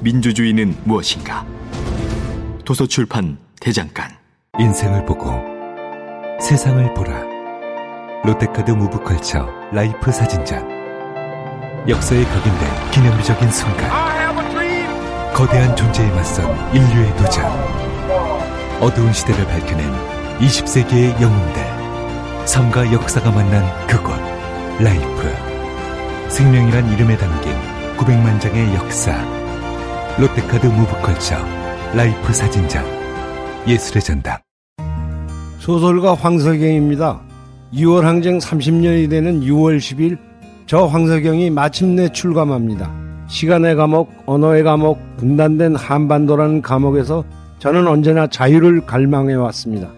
민주주의는 무엇인가? 도서출판 대장간. 인생을 보고 세상을 보라. 롯데카드 무브컬처 라이프 사진전. 역사에 각인된 기념비적인 순간. 거대한 존재에 맞선 인류의 도전. 어두운 시대를 밝혀낸 20세기의 영웅들. 삶과 역사가 만난 그곳 라이프. 생명이란 이름에 담긴 900만 장의 역사 롯데카드 무브컬처 라이프 사진전 예술의 전당 소설가 황석영입니다. 6월 항쟁 30년이 되는 6월 10일 저 황석영이 마침내 출감합니다. 시간의 감옥, 언어의 감옥, 분단된 한반도라는 감옥에서 저는 언제나 자유를 갈망해 왔습니다.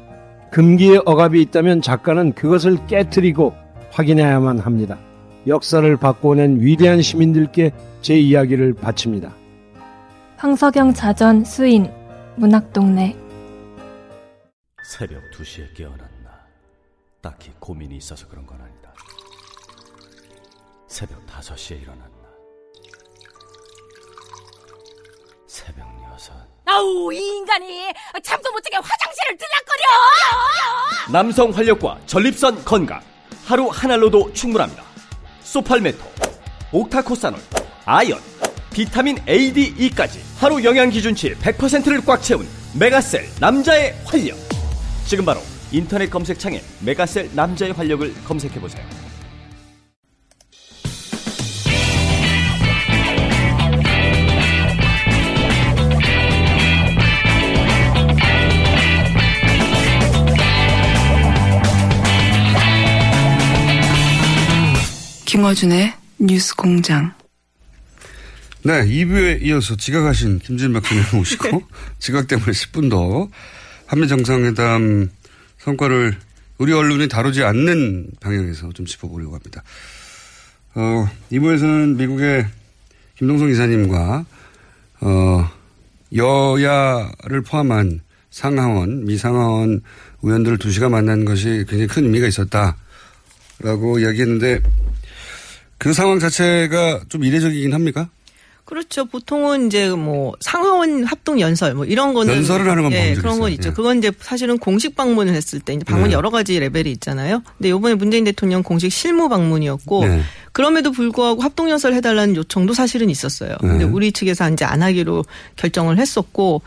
금기의 억압이 있다면 작가는 그것을 깨뜨리고 확인해야만 합니다. 역사를 바꿔낸 위대한 시민들께 제 이야기를 바칩니다. 황석영 자전 수인 문학동네. 새벽 2시에 깨어났나. 딱히 고민이 있어서 그런 건 아니다. 새벽 5시에 일어났나. 새벽 6 아우 이 인간이 잠도 못 자게 화장실을 들락거려! 남성 활력과 전립선 건강. 하루 한 알로도 충분합니다. 소팔메토 옥타코사놀 아연 비타민 A, D, E까지 하루 영양 기준치 100%를 꽉 채운 메가셀 남자의 활력 지금 바로 인터넷 검색창에 메가셀 남자의 활력을 검색해 보세요 김어준의 뉴스 공장. 네, 2부에 이어서 지각하신 김진 박사님 오시고 지각 때문에 10분 더 한미 정상회담 성과를 우리 언론이 다루지 않는 방향에서 좀 짚어보려고 합니다. 어, 2부에서는 미국의 김동성 이사님과 어, 여야를 포함한 상하원, 미상하원 의원들을 2시간 만난 것이 굉장히 큰 의미가 있었다라고 이야기했는데 그 상황 자체가 좀 이례적이긴 합니까? 그렇죠. 보통은 이제 뭐 상하원 합동 연설 뭐 이런 거는 연설을 하는 건 예, 그런 건 있죠. 예. 그건 이제 사실은 공식 방문을 했을 때 이제 방문 네. 여러 가지 레벨이 있잖아요. 근데 이번에 문재인 대통령 공식 실무 방문이었고 네. 그럼에도 불구하고 합동 연설 해달라는 요청도 사실은 있었어요. 네. 근데 우리 측에서 이제 안 하기로 결정을 했었고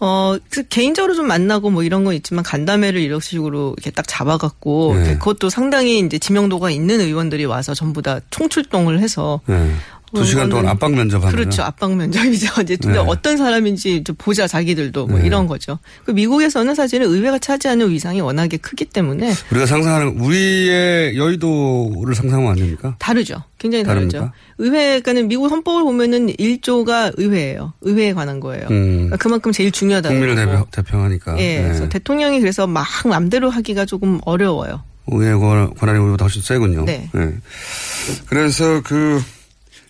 어 개인적으로 좀 만나고 뭐 이런 건 있지만 간담회를 이런 식으로 이렇게 딱 잡아갖고 네. 그것도 상당히 이제 지명도가 있는 의원들이 와서 전부 다 총출동을 해서 네. 두 시간 동안 압박 면접하는 그렇죠. 압박 면접이죠. 이제 네. 어떤 사람인지 좀 보자 자기들도 뭐 네. 이런 거죠. 그 미국에서는 사실은 의회가 차지하는 위상이 워낙에 크기 때문에 우리가 상상하는 우리의 여의도를 상상하면 안 됩니까? 다르죠. 굉장히 다르죠. 의회가는 미국 헌법을 보면은 1조가 의회예요. 의회에 관한 거예요. 음. 그러니까 그만큼 제일 중요하다. 국민을 대표, 대표하니까. 예. 네. 그래서 대통령이 그래서 막 맘대로 하기가 조금 어려워요. 의회 권- 권한이 우리보다 훨씬 세군요. 네. 그래서 그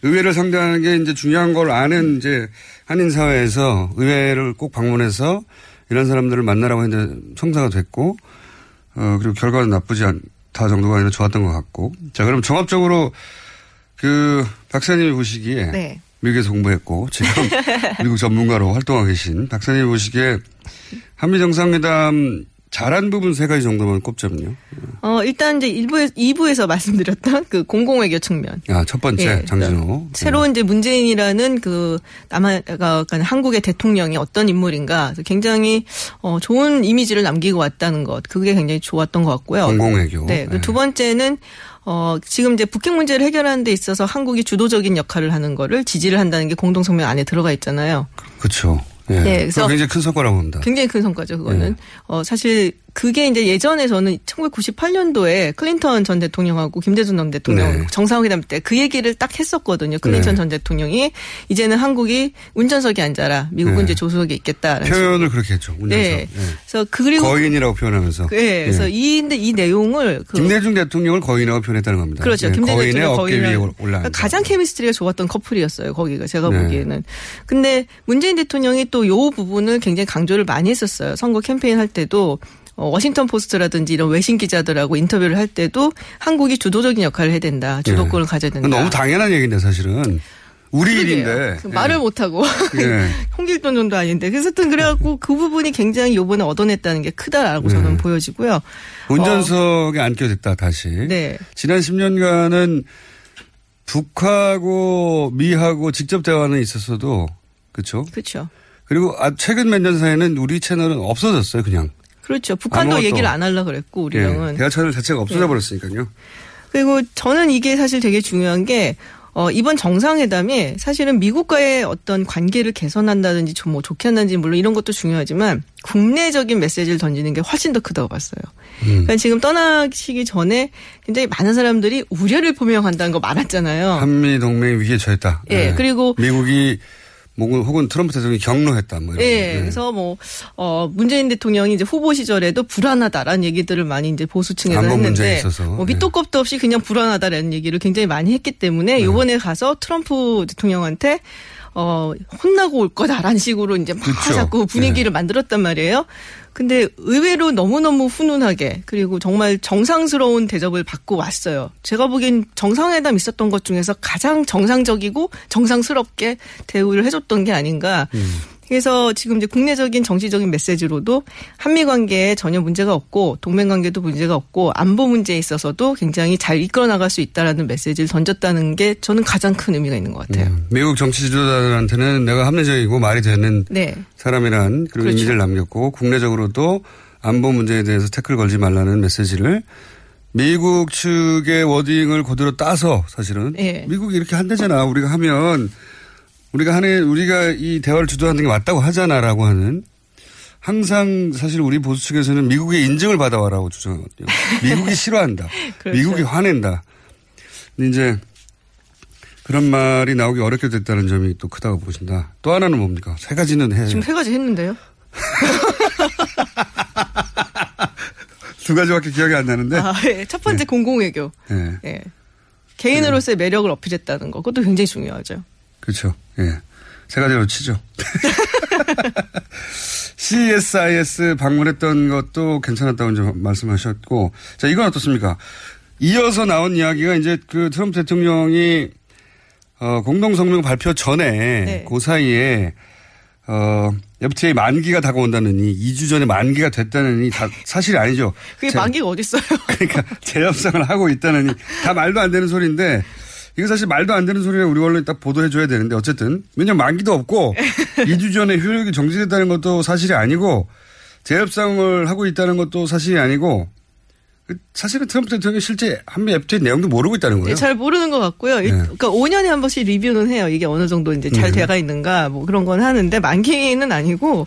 의회를 상대하는 게 이제 중요한 걸 아는 이제 한인 사회에서 의회를 꼭 방문해서 이런 사람들을 만나라고 했는데 성사가 됐고 어 그리고 결과는 나쁘지 않다 정도가 아니라 좋았던 것 같고 자 그럼 종합적으로 그 박사님이 보시기에 네. 미국에서 공부했고 지금 미국 전문가로 활동하고 계신 박사님이 보시기에 한미 정상회담 잘한 부분 세 가지 정도만 꼽자면요. 어, 일단 이제 일부에, 2부에서 말씀드렸던 그 공공외교 측면. 아, 첫 번째 예, 장진호. 새로 이제 문재인이라는 그 남한 그러니까 한국의 대통령이 어떤 인물인가 굉장히 어 좋은 이미지를 남기고 왔다는 것 그게 굉장히 좋았던 것 같고요. 공공외교. 네. 그두 번째는 어 지금 이제 북핵 문제를 해결하는 데 있어서 한국이 주도적인 역할을 하는 거를 지지를 한다는 게 공동성명 안에 들어가 있잖아요. 그렇죠. 예. 네, 그래서 굉장히 큰 성과라고 봅니다. 굉장히 큰 성과죠, 그거는. 네. 어, 사실 그게 이제 예전에 저는 1998년도에 클린턴 전 대통령하고 김대중 전 대통령 네. 정상회담 때 그 얘기를 딱 했었거든요. 클린턴 네. 전 대통령이 이제는 한국이 운전석에 앉아라. 미국은 네. 이제 조수석에 있겠다라는 표현을 그렇게 했죠. 운전석. 네. 예. 그래서 그리고 거인이라고 표현하면서. 네, 그래서 예. 이 근데 이 내용을 그 김대중 대통령을 거인이라고 표현했다는 겁니다. 그렇죠. 예, 김대중 거인의 대통령 어깨 위에 올라. 가장 chemistry가 좋았던 커플이었어요. 거기가 제가 네. 보기에는. 근데 문재인 대통령이 또 요 부분을 굉장히 강조를 많이 했었어요. 선거 캠페인 할 때도 어, 워싱턴 포스트라든지 이런 외신 기자들하고 인터뷰를 할 때도 한국이 주도적인 역할을 해야 된다. 주도권을 가져야 된다. 너무 당연한 얘기인데 사실은 우리 일인데. 그러게요. 그 말을 못하고 예. 홍길동 정도 아닌데 그래서 하여튼 그래갖고 그 부분이 굉장히 요번에 얻어냈다는 게 크다라고 네. 저는 보여지고요. 운전석에 앉게 됐다 다시. 네. 지난 10년간은 북하고 미하고 직접 대화는 있었어도 그렇죠. 그렇죠. 그리고 아, 최근 몇 년 사이에는 우리 채널은 없어졌어요 그냥. 그렇죠. 북한도 아무것도- 얘기를 안 하려 그랬고 우리랑은. 예, 대화 채널 자체가 없어져 네. 버렸으니까요. 그리고 저는 이게 사실 되게 중요한 게 어, 이번 정상회담이 사실은 미국과의 어떤 관계를 개선한다든지 좀 뭐 좋게 한다든지 물론 이런 것도 중요하지만 국내적인 메시지를 던지는 게 훨씬 더 크다고 봤어요. 음. 그러니까 지금 떠나시기 전에 굉장히 많은 사람들이 우려를 표명한다는 거 많았잖아요. 한미 동맹이 위기에 처했다. 예, 그리고 미국이 혹은, 혹은 트럼프 대통령이 경로했다. 뭐 이런 예, 거. 그래서 뭐, 어, 문재인 대통령이 이제 후보 시절에도 불안하다라는 얘기들을 많이 이제 보수층에서 했는데. 있어서. 뭐 밑도 끝도 없이 그냥 불안하다라는 얘기를 굉장히 많이 했기 네. 때문에 요번에 가서 트럼프 대통령한테 어, 혼나고 올 거다라는 식으로 이제 막 그쵸. 자꾸 분위기를 만들었단 말이에요. 근데 의외로 너무너무 훈훈하게 그리고 정말 정상스러운 대접을 받고 왔어요. 제가 보기엔 정상회담 있었던 것 중에서 가장 정상적이고 정상스럽게 대우를 해줬던 게 아닌가. 그래서 지금 이제 국내적인 정치적인 메시지로도 한미 관계에 전혀 문제가 없고 동맹 관계도 문제가 없고 안보 문제에 있어서도 굉장히 잘 이끌어 나갈 수 있다라는 메시지를 던졌다는 게 저는 가장 큰 의미가 있는 것 같아요. 음, 미국 정치 지도자들한테는 내가 합리적이고 말이 되는 네. 사람이란 그런 그렇죠. 이미지를 남겼고 국내적으로도 안보 문제에 대해서 태클 걸지 말라는 메시지를 미국 측의 워딩을 그대로 따서 사실은 예. 미국이 이렇게 한대잖아 우리가 하면 우리가 하는 우리가 이 대화를 주도하는 게 맞다고 하잖아라고 하는 항상 사실 우리 보수 측에서는 미국의 인증을 받아와라고 주장하거든요. 미국이 싫어한다. 그렇죠. 미국이 화낸다. 근데 이제 그런 말이 나오기 어렵게 됐다는 점이 또 크다고 보신다. 또 하나는 뭡니까? 세 가지는 해. 지금 세 가지 했는데요. 두 가지밖에 기억이 안 나는데. 아, 예. 첫 번째 공공외교. 예. 예. 개인으로서의 매력을 어필했다는 거. 그것도 굉장히 중요하죠. 그렇죠. 예. 세 가지로 치죠. CSIS 방문했던 것도 괜찮았다고 이제 말씀하셨고, 자, 이건 어떻습니까? 이어서 나온 이야기가 이제 그 트럼프 대통령이 어, 공동성명 발표 전에 네. 그 사이에 어, FTA 만기가 다가온다느니 2주 전에 만기가 됐다느니 다 사실이 아니죠. 그게 제- 만기가 어딨어요? 그러니까 재협상을 하고 있다느니 다 말도 안 되는 소리인데 이거 사실 말도 안 되는 소리를 우리 언론이 딱 보도해 줘야 되는데 어쨌든 왜냐면 만기도 없고 2주 전에 효력이 정지됐다는 것도 사실이 아니고 재협상을 하고 있다는 것도 사실이 아니고 그 사실은 트럼프 대통령이 실제 한미 FTA 내용도 모르고 있다는 거예요. 예, 잘 모르는 것 같고요. 일- 네. 그러니까 5년에 한 번씩 리뷰는 해요. 이게 어느 정도 이제 잘 네. 돼가 있는가 뭐 그런 건 하는데 만기는 아니고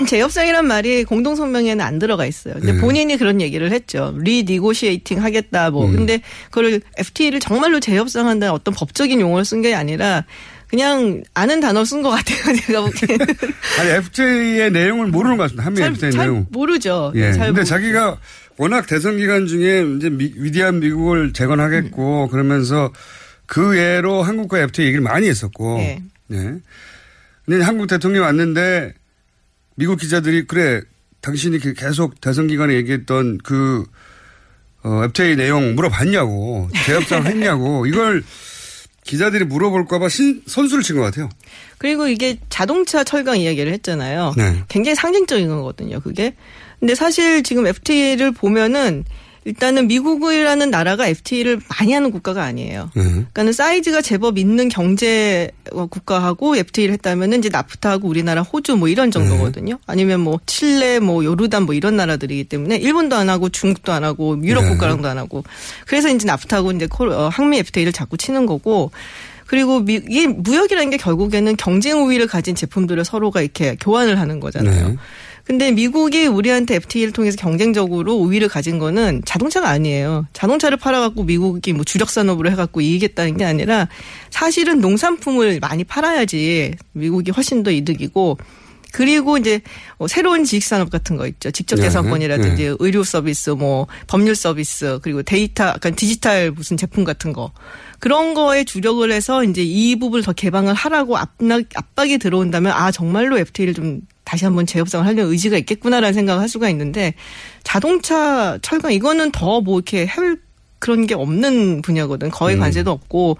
재협상이란 말이 공동성명에는 안 들어가 있어요. 근데 네. 본인이 그런 얘기를 했죠. renegotiating 하겠다 뭐. 음. 근데 그걸 FTA를 정말로 재협상한다는 어떤 법적인 용어를 쓴 게 아니라 그냥 아는 단어 쓴 것 같아요. 제가 보기에는. 아니 FTA의 내용을 모르는 것 같습니다. 한미 잘, FTA 잘 내용. 모르죠. 예. 잘 근데 모르죠. 자기가 워낙 대선 기간 중에 이제 미- 위대한 미국을 재건하겠고 그러면서 그 외로 한국과 FTA 얘기를 많이 했었고. 예. 네. 근데 한국 대통령이 왔는데 미국 기자들이 그래 당신이 그 계속 대선 기간에 얘기했던 그 어, FTA 내용 물어봤냐고 재협상 했냐고 이걸 기자들이 물어볼까봐 신- 선수를 친 것 같아요. 그리고 이게 자동차 철강 이야기를 했잖아요. 네. 굉장히 상징적인 거거든요, 그게. 근데 사실 지금 FTA를 보면은 일단은 미국이라는 나라가 FTA를 많이 하는 국가가 아니에요. 네. 그러니까는 사이즈가 제법 있는 경제 어, 국가하고 FTA를 했다면은 이제 나프타하고 우리나라, 호주 뭐 이런 정도거든요. 아니면 뭐 칠레, 뭐 요르단 뭐 이런 나라들이기 때문에 일본도 안 하고 중국도 안 하고 유럽 네. 국가랑도 안 하고 그래서 이제 나프타하고 이제 코- 어, 항미 FTA를 자꾸 치는 거고 그리고 미, 이게 무역이라는 게 결국에는 경쟁 우위를 가진 제품들을 서로가 이렇게 교환을 하는 거잖아요. 네. 근데 미국이 우리한테 FTA를 통해서 경쟁적으로 우위를 가진 거는 자동차가 아니에요. 자동차를 팔아갖고 미국이 뭐 주력 산업으로 해갖고 이기겠다는 게 아니라 사실은 농산품을 많이 팔아야지 미국이 훨씬 더 이득이고 그리고 이제 뭐 새로운 지식산업 같은 거 있죠. 직접 네, 계산권이라든지 네. 의료 서비스, 뭐 법률 서비스, 그리고 데이터, 약간 디지털 무슨 제품 같은 거. 그런 거에 주력을 해서 이제 이 부분을 더 개방을 하라고 압박, 압박이 들어온다면 아, 정말로 FTA를 좀 다시 한번 재협상을 하려는 의지가 있겠구나라는 생각을 할 수가 있는데 자동차, 철강 이거는 더 뭐 이렇게 할 그런 게 없는 분야거든. 거의 음. 관세도 없고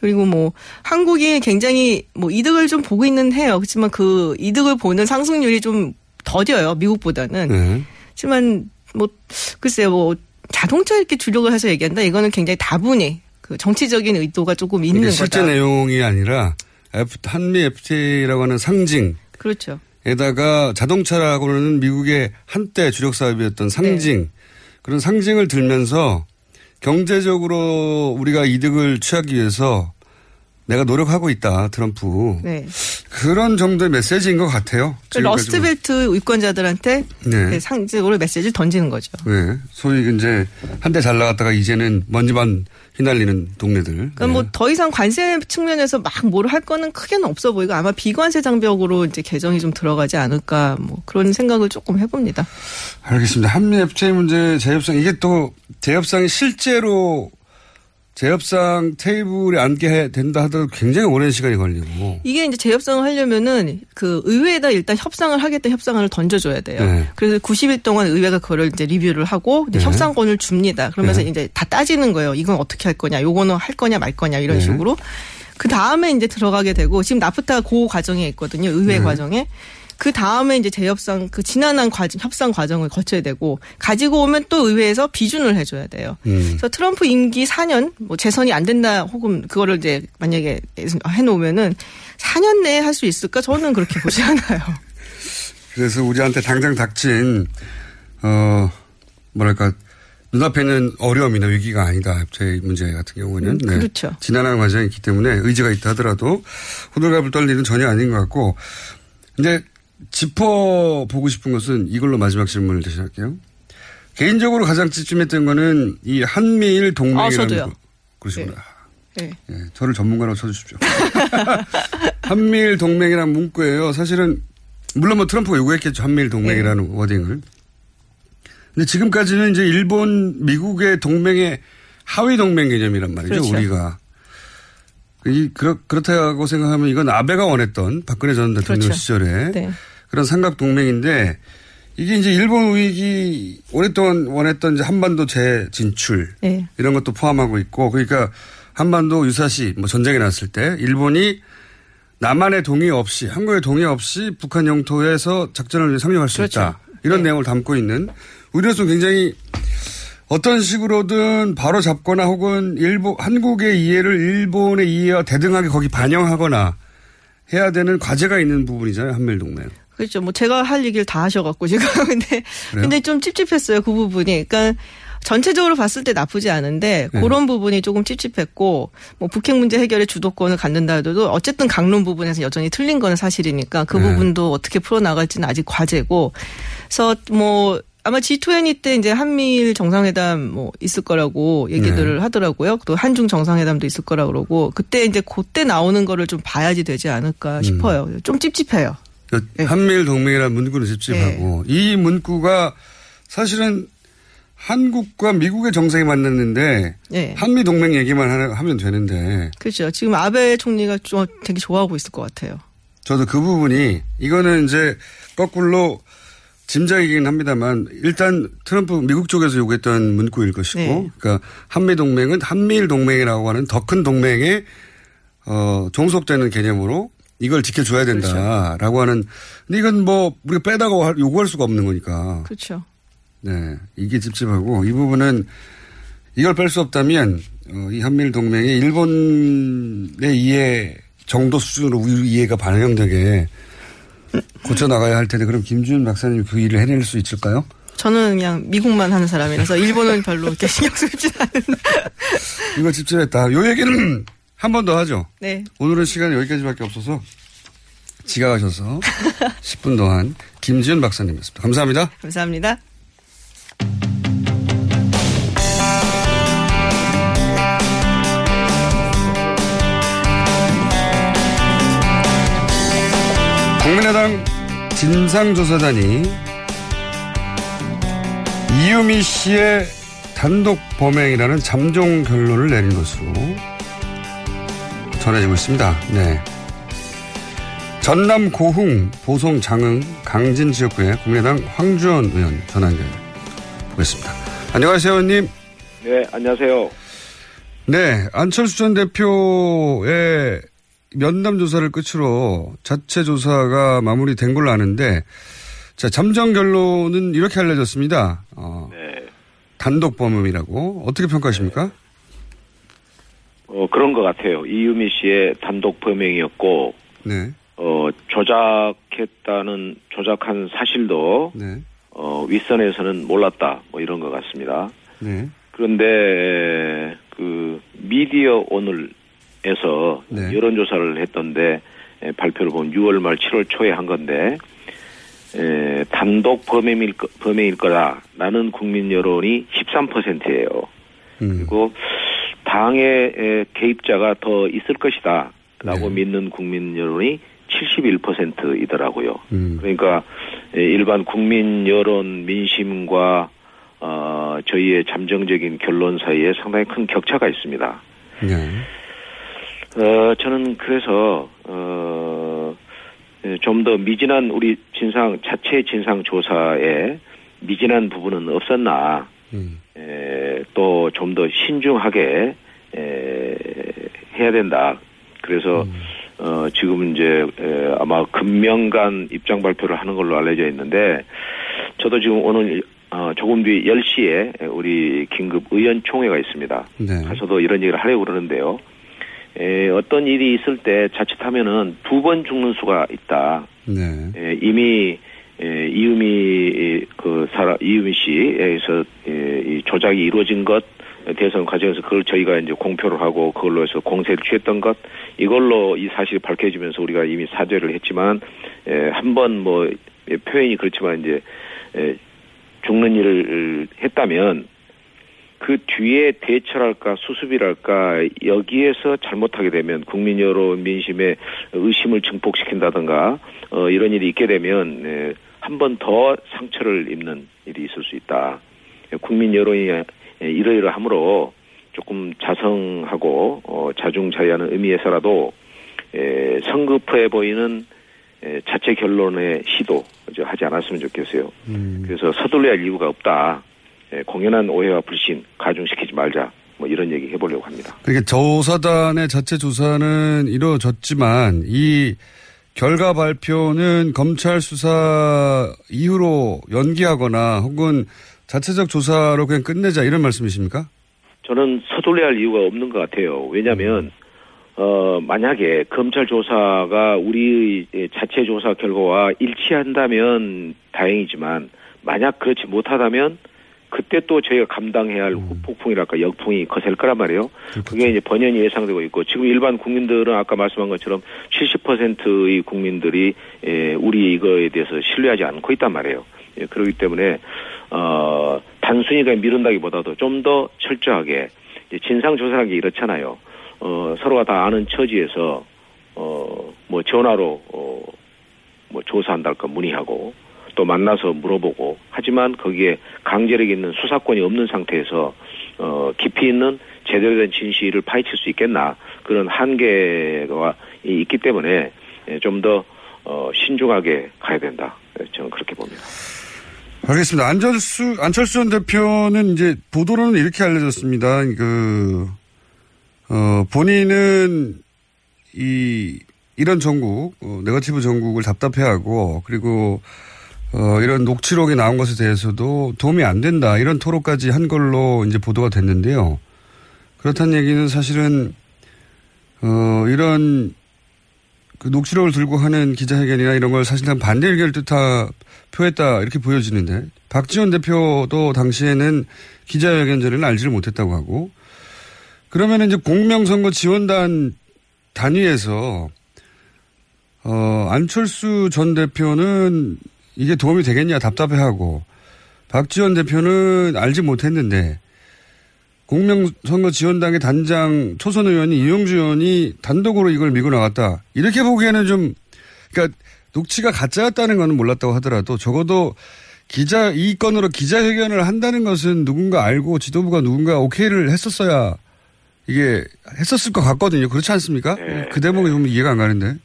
그리고 뭐 한국이 굉장히 뭐 이득을 좀 보고 있는 해요. 그렇지만 그 이득을 보는 상승률이 좀 더뎌요. 미국보다는. 네. 하지만 뭐 글쎄요. 뭐 자동차 이렇게 주력을 해서 얘기한다. 이거는 굉장히 다분히 그 정치적인 의도가 조금 있는 이게 거다. 실제 내용이 아니라 한미 FTA라고 하는 상징. 그렇죠. 에다가 자동차라고는 미국의 한때 주력 사업이었던 상징 네. 그런 상징을 들면서 경제적으로 우리가 이득을 취하기 위해서 내가 노력하고 있다 트럼프 네. 그런 정도의 메시지인 것 같아요. 그 러스트벨트 유권자들한테 네. 네, 상징으로 메시지를 던지는 거죠. 네. 소위 이제 한때 잘 나갔다가 이제는 먼지만 휘날리는 동네들. 그러니까 뭐더 이상 관세 측면에서 막 뭘 할 거는 크게는 없어 보이고 아마 비관세 장벽으로 이제 개정이 좀 들어가지 않을까 뭐 그런 생각을 조금 해봅니다. 알겠습니다. 한미 FTA 문제 재협상 이게 또 재협상이 실제로 재협상 테이블에 앉게 해- 된다 하더라도 굉장히 오랜 시간이 걸리고. 이게 이제 재협상을 하려면은 그 의회에다 일단 협상을 하겠다 협상안을 던져줘야 돼요. 네. 그래서 90일 동안 의회가 그걸 이제 리뷰를 하고 이제 네. 협상권을 줍니다. 그러면서 네. 이제 다 따지는 거예요. 이건 어떻게 할 거냐, 요거는 할 거냐 말 거냐 이런 네. 식으로. 그 다음에 이제 들어가게 되고 지금 나프타 그 과정에 있거든요. 의회 네. 과정에. 그 다음에 이제 재협상 그 지난한 과정, 협상 과정을 거쳐야 되고 가지고 오면 또 의회에서 비준을 해줘야 돼요. 음. 그래서 트럼프 임기 4년 뭐 재선이 안 된다 혹은 그거를 이제 만약에 해놓으면은 4년 내에 할 수 있을까? 저는 그렇게 보지 않아요. 그래서 우리한테 당장 닥친, 어, 뭐랄까, 눈앞에 있는 어려움이나 위기가 아니다. FTA 문제 같은 경우는. 네. 음, 그렇죠. 지난한 과정이 있기 때문에 의지가 있다 하더라도 호들갑을 떨 일은 전혀 아닌 것 같고, 이제 짚어보고 싶은 것은 이걸로 마지막 질문을 대신할게요. 개인적으로 가장 찝찝했던 거는 이 한미일 동맹이라는 아. 거- 그러시구나. 네. 예, 저를 전문가로 쳐주십시오. 한미일 동맹이라는 문구예요. 사실은 물론 뭐 트럼프가 요구했겠죠. 한미일 동맹이라는 네. 워딩을. 근데 지금까지는 이제 일본, 미국의 동맹의 하위 동맹 개념이란 말이죠. 그렇죠. 우리가. 이 그렇 그렇다고 생각하면 이건 아베가 원했던 박근혜 전 대통령 그렇죠. 시절에 네. 그런 삼각 동맹인데 이게 이제 일본 우익이 오랫동안 원했던 이제 한반도 재진출 네. 이런 것도 포함하고 있고 그러니까 한반도 유사시 뭐 전쟁이 났을 때 일본이 남한의 동의 없이 한국의 동의 없이 북한 영토에서 작전을 상륙할 수 그렇죠. 있다 이런 내용을 담고 있는 우리로서 굉장히 어떤 식으로든 바로 잡거나 혹은 일본 한국의 이해를 일본의 이해와 대등하게 거기 반영하거나 해야 되는 과제가 있는 부분이잖아요 한미일 동맹. 그렇죠. 뭐 제가 할 얘기를 다 하셔갖고 지금 근데 그래요? 근데 좀 찝찝했어요 그 부분이. 그러니까 전체적으로 봤을 때 나쁘지 않은데 네. 그런 부분이 조금 찝찝했고 뭐 북핵 문제 해결의 주도권을 갖는다 해도 어쨌든 강론 부분에서 여전히 틀린 거는 사실이니까 그 네. 부분도 어떻게 풀어 나갈지는 아직 과제고. 그래서 뭐 아마 G20 때 이제 한미일 정상회담 뭐 있을 거라고 얘기들을 네. 하더라고요. 또 한중 정상회담도 있을 거라 그러고 그때 이제 그때 나오는 거를 좀 봐야지 되지 않을까 음. 싶어요. 좀 찝찝해요. 그 한미일 동맹이라는 문구는 찝찝하고 이 문구가 사실은 한국과 미국의 정상이 만났는데 네. 한미 동맹 얘기만 하면 되는데 그렇죠. 지금 아베 총리가 좀 되게 좋아하고 있을 것 같아요. 저도 그 부분이 이거는 이제 거꾸로 짐작이긴 합니다만 일단 트럼프 미국 쪽에서 요구했던 문구일 것이고 네. 그러니까 한미 동맹은 한미일 동맹이라고 하는 더 큰 동맹에 어 종속되는 개념으로 이걸 지켜줘야 된다라고 하는 근데 이건 뭐 우리가 빼다가 할- 요구할 수가 없는 거니까 그렇죠. 네 이게 찝찝하고 이 부분은 이걸 뺄 수 없다면 어, 이 한미일 동맹이 일본의 이해 정도 수준으로 우리 이해가 반영되게 고쳐 나가야 할 텐데 그럼 김준 박사님 그 일을 해낼 수 있을까요? 저는 그냥 미국만 하는 사람이라서 일본은 별로 이렇게 신경 쓰지 않 은. 지각하셔서 10분 동안 김지은 박사님이었습니다. 감사합니다. 감사합니다. 국민의당 진상조사단이 이유미 씨의 단독 범행이라는 잠정 결론을 내린 것으로 전해지고 있습니다. 네. 전남 고흥, 보성 장흥, 강진 지역구의 국민의당 황주원 의원 전화 연결 보겠습니다. 안녕하세요, 의원님. 네, 안녕하세요. 네, 안철수 전 대표의 면담 조사를 끝으로 자체 조사가 마무리된 걸로 아는데, 자, 잠정 결론은 이렇게 알려졌습니다. 어, 네. 단독 범행이라고 어떻게 평가하십니까? 어, 그런 것 같아요. 이유미 씨의 단독 범행이었고, 네. 어, 조작했다는, 조작한 사실도, 네. 어, 윗선에서는 몰랐다. 뭐 이런 것 같습니다. 네. 그런데, 그, 미디어 오늘에서 네. 여론조사를 했던데, 에, 발표를 보면 6월 말 7월 초에 한 건데, 에, 단독 범행일, 거- 범행일 거다 라는 국민 여론이 13%예요. 음. 그리고 당의 에, 개입자가 더 있을 것이다 라고 네. 믿는 국민 여론이 71%이더라고요. 음. 그러니까 에, 일반 국민 여론 민심과 어, 저희의 잠정적인 결론 사이에 상당히 큰 격차가 있습니다. 네. 어, 저는 그래서 어, 좀 더 미진한 우리 진상 자체 진상 조사에 미진한 부분은 없었나 음. 또 좀 더 신중하게 에, 해야 된다. 그래서 어, 지금 이제 에, 아마 금명간 입장 발표를 하는 걸로 알려져 있는데 저도 지금 오늘 어, 조금 뒤 10시에 우리 긴급 의원총회가 있습니다. 네. 가서도 이런 얘기를 하려고 그러는데요. 에, 어떤 일이 있을 때 자칫하면은 두 번 죽는 수가 있다. 네. 에, 이미 에, 이유미 그 사람 이유미 씨에서 에, 이 조작이 이루어진 것 대선 과정에서 그걸 저희가 이제 공표를 하고 그걸로 해서 공세를 취했던 것 이걸로 이 사실이 밝혀지면서 우리가 이미 사죄를 했지만 한번 뭐 표현이 그렇지만 이제 에, 죽는 일을 했다면 그 뒤에 대처랄까 수습이랄까 여기에서 잘못하게 되면 국민 여론 민심의 의심을 증폭시킨다든가 어, 이런 일이 있게 되면 에, 한 번 더 상처를 입는 일이 있을 수 있다. 국민 여론이 에, 이러이러함으로 조금 자성하고 어, 자중자애하는 의미에서라도 에, 성급해 보이는 에, 자체 결론의 시도 저 하지 않았으면 좋겠어요. 음. 그래서 서둘러야 할 이유가 없다. 에, 공연한 오해와 불신 가중시키지 말자. 뭐 이런 얘기 해보려고 합니다. 그러니까 조사단의 자체 조사는 이루어졌지만 이 결과 발표는 검찰 수사 이후로 연기하거나 혹은 자체적 조사로 그냥 끝내자 이런 말씀이십니까? 저는 서둘러야 할 이유가 없는 것 같아요. 왜냐하면 어 만약에 검찰 조사가 우리의 자체 조사 결과와 일치한다면 다행이지만 만약 그렇지 못하다면 그때 또 저희가 감당해야 할 후폭풍이랄까 역풍이 거셀 거란 말이에요. 그게 이제 번연히 예상되고 있고 지금 일반 국민들은 아까 말씀한 것처럼 70%의 국민들이 에, 우리 이거에 대해서 신뢰하지 않고 있단 말이에요. 예, 그렇기 때문에 어 단순히 그냥 미룬다기보다도 좀 더 철저하게 진상 게 이렇잖아요. 어 서로가 다 아는 처지에서 어뭐 전화로 어뭐 조사한달까 문의하고 또 만나서 물어보고 하지만 거기에 강제력 있는 수사권이 없는 상태에서 어 깊이 있는 제대로 된 진실을 파헤칠 수 있겠나 그런 한계가 있기 때문에 좀더 어, 신중하게 가야 된다. 저는 그렇게 봅니다. 알겠습니다. 안철수, 안철수 전 대표는 이제 보도로는 이렇게 알려졌습니다. 그, 어, 본인은 이, 이런 전국, 어, 네거티브 전국을 답답해하고 그리고 어, 이런 녹취록이 나온 것에 대해서도 도움이 안 된다. 이런 토로까지 한 걸로 이제 보도가 됐는데요. 그렇다는 얘기는 사실은, 어, 이런 그 녹취록을 들고 하는 기자회견이나 이런 걸 사실상 반대 의견을 뜻하, 표했다. 이렇게 보여지는데. 박지원 대표도 당시에는 기자회견 전에는 알지를 못했다고 하고. 그러면 이제 공명선거 지원단 단위에서 어, 안철수 전 대표는 이게 도움이 되겠냐 답답해하고 박지원 대표는 알지 못했는데 공명선거 지원당의 단장 초선 의원이 이용주 의원이 단독으로 이걸 밀고 나갔다. 이렇게 보기에는 좀 그러니까 녹취가 가짜였다는 건 몰랐다고 하더라도 적어도 기자 이 건으로 기자회견을 한다는 것은 누군가 알고 지도부가 누군가 오케이를 했었어야 이게 했었을 것 같거든요. 그렇지 않습니까? 네. 그 대목이 좀 이해가 안 가는데.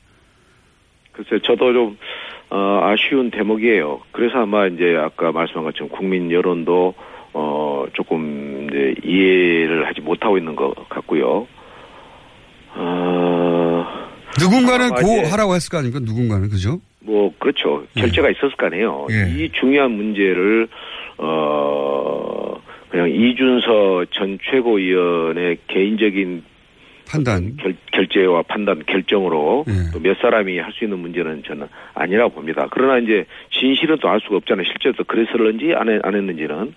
글쎄, 저도 좀, 어, 아쉬운 대목이에요. 그래서 아마 이제 아까 말씀한 것처럼 국민 여론도, 어, 조금 이제 이해를 하지 못하고 있는 것 같고요. 어, 누군가는 고 이제 하라고 했을 거 아닙니까? 누군가는 그죠? 뭐, 그렇죠. 결제가 있었을 거 아니에요. 예. 이 중요한 문제를, 어, 그냥 이준서 전 최고위원의 개인적인 판단. 결, 결제와 판단 결정으로 예. 또몇 사람이 할 수 있는 문제는 저는 아니라고 봅니다. 그러나 이제 진실은 또 알 수가 없잖아요. 실제로 또 그랬을런지 안, 했, 안 했는지는.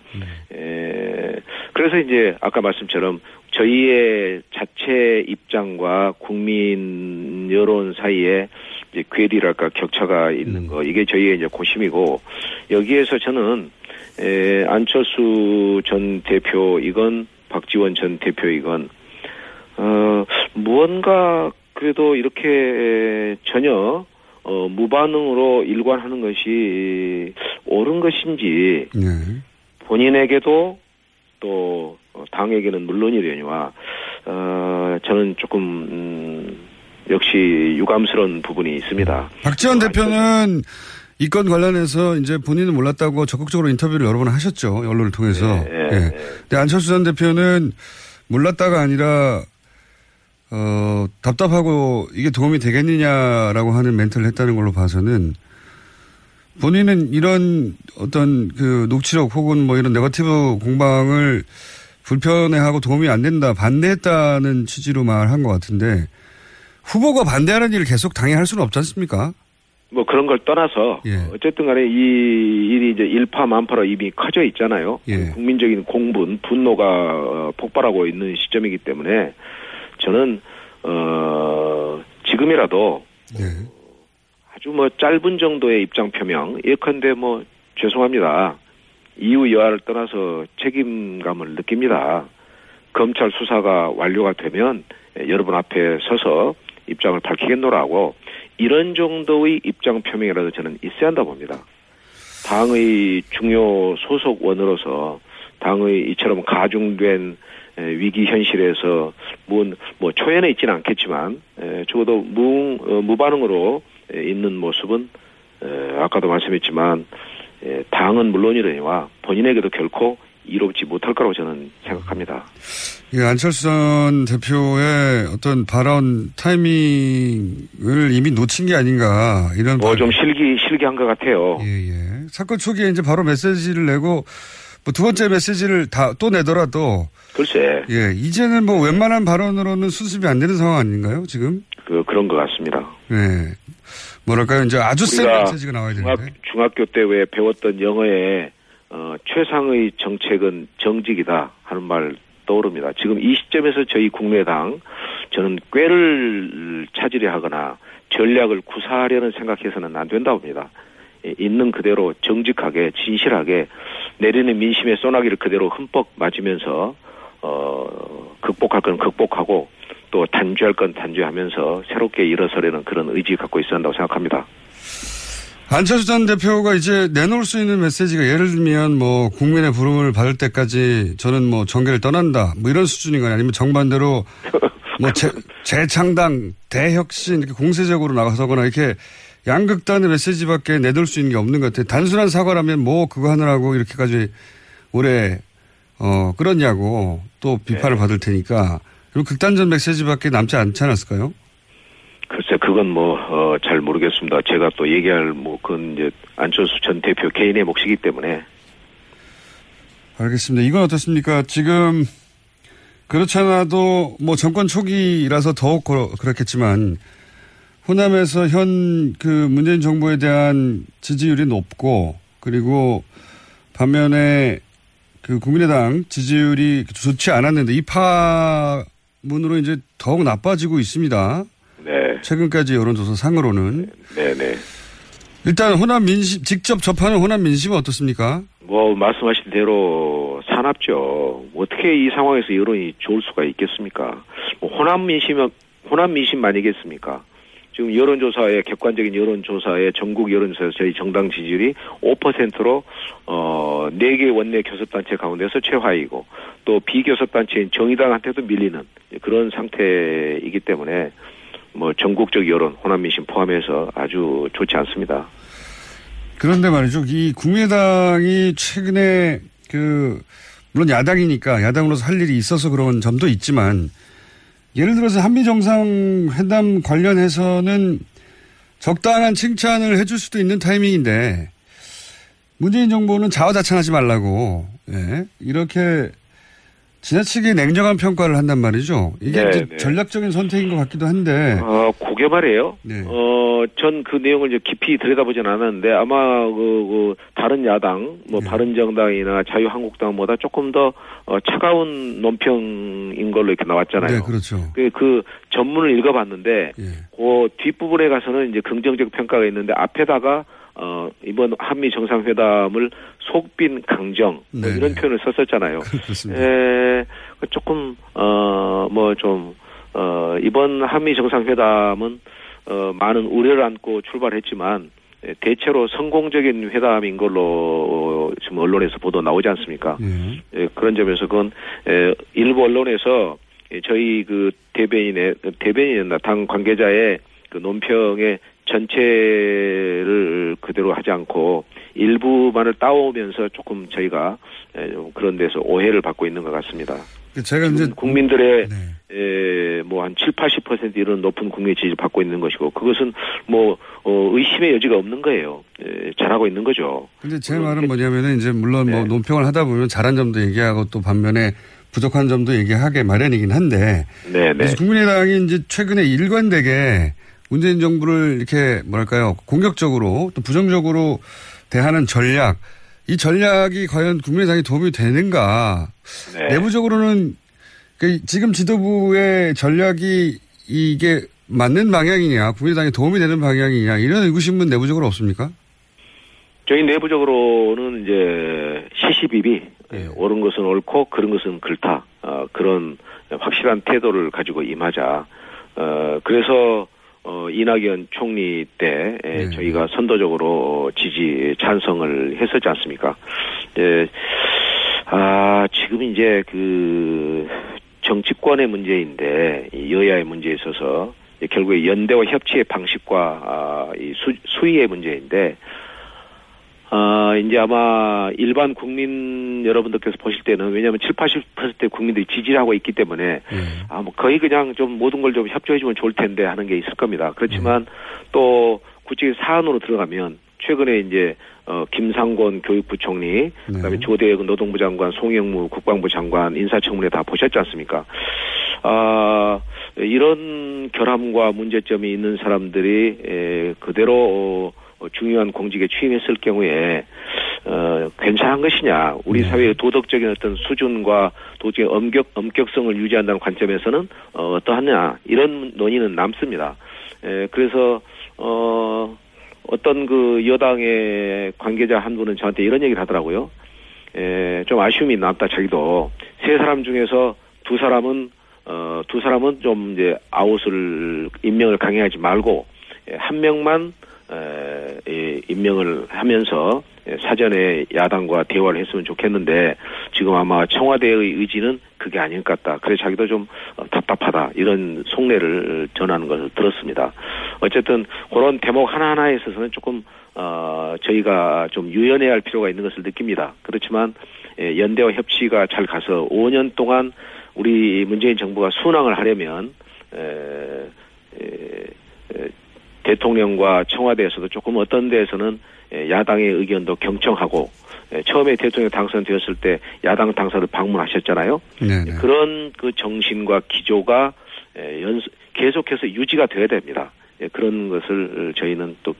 에, 그래서 이제 아까 말씀처럼 저희의 자체 입장과 국민 여론 사이에 이제 괴리랄까 격차가 있는 거 이게 저희의 이제 고심이고 여기에서 저는 에, 안철수 전 대표 이건 박지원 전 대표 이건 어, 무언가 그래도 이렇게 전혀 어, 무반응으로 일관하는 것이 옳은 것인지 네. 본인에게도 또 어, 당에게는 물론이려니와 어, 저는 조금 음, 역시 유감스러운 부분이 있습니다. 박지원 대표는 이 건 관련해서 이제 본인은 몰랐다고 적극적으로 인터뷰를 여러 번 하셨죠. 언론을 통해서. 네, 예. 근데 안철수 전 대표는 몰랐다가 아니라 어, 답답하고 이게 도움이 되겠느냐라고 하는 멘트를 했다는 걸로 봐서는 본인은 이런 어떤 그 녹취록 혹은 뭐 이런 네거티브 공방을 불편해하고 도움이 안 된다, 반대했다는 취지로 말한 것 같은데 후보가 반대하는 일을 계속 당해 할 수는 없지 않습니까? 뭐 그런 걸 떠나서 예. 어쨌든 간에 이 일이 이제 일파만파로 이미 커져 있잖아요. 예. 국민적인 공분, 분노가 어, 폭발하고 있는 시점이기 때문에 저는 어 지금이라도 예. 아주 뭐 짧은 정도의 입장 표명 예컨대 뭐 죄송합니다. 이유 여하를 떠나서 책임감을 느낍니다. 검찰 수사가 완료가 되면 여러분 앞에 서서 입장을 밝히겠노라고 이런 정도의 입장 표명이라도 저는 있어야 한다 봅니다. 당의 중요 소속원으로서 당의 이처럼 가중된 에, 위기 현실에서 뭐, 뭐 초연해 있지는 않겠지만 에, 적어도 무, 어, 무반응으로 에, 있는 모습은 에, 아까도 말씀했지만 에, 당은 물론이려니와 본인에게도 결코 이롭지 못할 거라고 저는 생각합니다. 이 안철수 전 대표의 어떤 발언 타이밍을 이미 놓친 게 아닌가 이런 뭐좀 실기 실기한 것 같아요. 예. 사건 초기에 이제 바로 메시지를 내고 뭐 두 번째 메시지를 다 또 내더라도 글쎄 예 이제는 뭐 웬만한 발언으로는 수습이 안 되는 상황 아닌가요 지금? 그 그런 것 같습니다. 예. 뭐랄까요 이제 아주 센 메시지가 나와야 중학, 되는데. 중학교 때 왜 배웠던 영어에 어, 최상의 정책은 정직이다 하는 말 떠오릅니다. 지금 이 시점에서 저희 국내당 저는 꾀를 찾으려 하거나 전략을 구사하려는 생각해서는 안 된다고 봅니다. 예, 있는 그대로 정직하게 진실하게 내리는 민심의 소나기를 그대로 흠뻑 맞으면서 어 극복할 건 극복하고 또 단죄할 건 단죄하면서 새롭게 일어서려는 그런 의지 갖고 있어야 한다고 생각합니다. 안철수 전 대표가 이제 내놓을 수 있는 메시지가 예를 들면 뭐 국민의 부름을 받을 때까지 저는 뭐 정계를 떠난다 뭐 이런 수준인가요? 아니면 정반대로 뭐 재, 재창당 대혁신 이렇게 공세적으로 나가서거나 이렇게 양극단의 메시지밖에 내놓을 수 있는 게 없는 것 같아요. 단순한 사과라면 뭐 그거 하느라고 이렇게까지 오래 어 끌었냐고 또 비판을 네. 받을 테니까 그리고 극단적 메시지밖에 남지 않지 않았을까요? 글쎄 그건 뭐잘 모르겠습니다. 제가 또 얘기할 뭐 그건 이제 안철수 전 대표 개인의 몫이기 때문에 알겠습니다. 이건 어떻습니까? 지금 그렇지 않아도 뭐 정권 초기라서 더욱 그렇- 그렇겠지만 호남에서 현 그 문재인 정부에 대한 지지율이 높고 그리고 반면에 그 국민의당 지지율이 좋지 않았는데 이 파문으로 이제 더욱 나빠지고 있습니다. 네. 최근까지 여론조사 상으로는. 네네. 일단 호남 민심, 직접 접하는 호남 민심은 어떻습니까? 뭐 말씀하신 대로 사납죠. 어떻게 이 상황에서 여론이 좋을 수가 있겠습니까? 뭐 호남 민심 호남 민심만이겠습니까? 지금 여론조사의 객관적인 여론조사의 전국 여론조사에서 저희 정당 지지율이 5%로 어 4개 원내 교섭단체 가운데서 최하위고 또 비교섭단체인 정의당한테도 밀리는 그런 상태이기 때문에 뭐 전국적 여론 호남 민심 포함해서 아주 좋지 않습니다. 그런데 말이죠. 이 국민의당이 최근에 그 물론 야당이니까 야당으로서 할 일이 있어서 그런 점도 있지만 예를 들어서 한미 정상회담 관련해서는 적당한 칭찬을 해줄 수도 있는 타이밍인데 문재인 정부는 자화자찬하지 말라고 예, 이렇게 지나치게 냉정한 평가를 한단 말이죠. 이게 네, 네. 전략적인 선택인 것 같기도 한데. 어, 그게 말이에요. 네. 어, 전 그 내용을 이제 깊이 들여다보진 않았는데 아마 그, 그 다른 야당, 뭐 네. 바른정당이나 자유한국당보다 조금 더 어, 차가운 논평인 걸로 이렇게 나왔잖아요. 네, 그렇죠. 그, 그 전문을 읽어봤는데 그 뒷부분에 가서는 이제 긍정적 평가가 있는데 앞에다가 어 이번 한미 정상회담을 속빈 강정 뭐 네, 이런 네. 표현을 썼었잖아요. 그렇습니다. 에, 조금 어 뭐 좀 어, 이번 한미 정상회담은 어, 많은 우려를 안고 출발했지만 에, 대체로 성공적인 회담인 걸로 지금 언론에서 보도 나오지 않습니까? 예, 그런 점에서 그건 에, 일부 언론에서 예, 저희 그 대변인의 대변인이나 당 관계자의 그 논평의 전체를 그대로 하지 않고 일부만을 따오면서 조금 저희가 그런 데서 오해를 받고 있는 것 같습니다. 제가 이제 국민들의 네. 뭐한 7, 80% 이런 높은 국민 지지를 받고 있는 것이고 그것은 뭐 어, 의심의 여지가 없는 거예요. 에, 잘하고 있는 거죠. 근데 제 말은 뭐냐면은 이제 물론 네. 뭐 논평을 하다 보면 잘한 점도 얘기하고 또 반면에 부족한 점도 얘기하게 마련이긴 한데 네, 네. 그래서 국민의당이 이제 최근에 일관되게 문재인 정부를 이렇게 뭐랄까요 공격적으로 또 부정적으로 대하는 전략 이 전략이 과연 국민의당에 도움이 되는가 네. 내부적으로는 그 지금 지도부의 전략이 이게 맞는 방향이냐 국민의당에 도움이 되는 방향이냐 이런 의구심은 내부적으로 없습니까? 저희 내부적으로는 이제 시시비비 예, 옳은 것은 옳고 그런 것은 그렇다 어, 그런 확실한 태도를 가지고 임하자. 어, 그래서 어, 이낙연 총리 때 에, 저희가 선도적으로 지지 찬성을 했었지 않습니까? 예, 아 지금 이제 그 정치권의 문제인데 이 여야의 문제에 있어서 결국에 연대와 협치의 방식과 아, 이 수, 수위의 문제인데 아, 이제 아마 일반 국민 여러분들께서 보실 때는 왜냐하면 7, 80%의 국민들이 지지를 하고 있기 때문에 아, 뭐 거의 그냥 좀 모든 걸 좀 협조해주면 좋을 텐데 하는 게 있을 겁니다. 그렇지만 또 구체적인 사안으로 들어가면 최근에 이제 어, 김상곤 교육부 총리, 그다음에 조대혁 노동부 장관, 송영무 국방부 장관 인사청문회 다 보셨지 않습니까? 아, 이런 결함과 문제점이 있는 사람들이 에, 그대로 어, 중요한 공직에 취임했을 경우에 어, 괜찮은 것이냐? 우리 사회의 도덕적인 어떤 수준과 도덕의 엄격 엄격성을 유지한다는 관점에서는 어, 어떠하냐? 이런 논의는 남습니다. 에, 그래서 어, 어떤 그 여당의 관계자 한 분은 저한테 이런 얘기를 하더라고요. 에, 좀 아쉬움이 남다 자기도 세 사람 중에서 두 사람은 어, 두 사람은 좀 이제 아웃을 임명을 강행하지 말고 예, 한 명만 에, 이 임명을 하면서 예, 사전에 야당과 대화를 했으면 좋겠는데 지금 아마 청와대의 의지는 그게 아닌 것 같다. 그래서 자기도 좀 어, 답답하다 이런 속내를 전하는 것을 들었습니다. 어쨌든 그런 대목 하나하나에 있어서는 조금 어, 저희가 좀 유연해야 할 필요가 있는 것을 느낍니다. 그렇지만 예, 연대와 협치가 잘 가서 5년 동안 우리 문재인 정부가 순항을 하려면 에, 에, 에, 대통령과 청와대에서도 조금 어떤 데에서는 에, 야당의 의견도 경청하고 에, 처음에 대통령 당선되었을 때 야당 당사를 방문하셨잖아요. 네, 그런 그 정신과 기조가 에, 연 계속해서 유지가 돼야 됩니다. 예, 그런 것을 저희는 또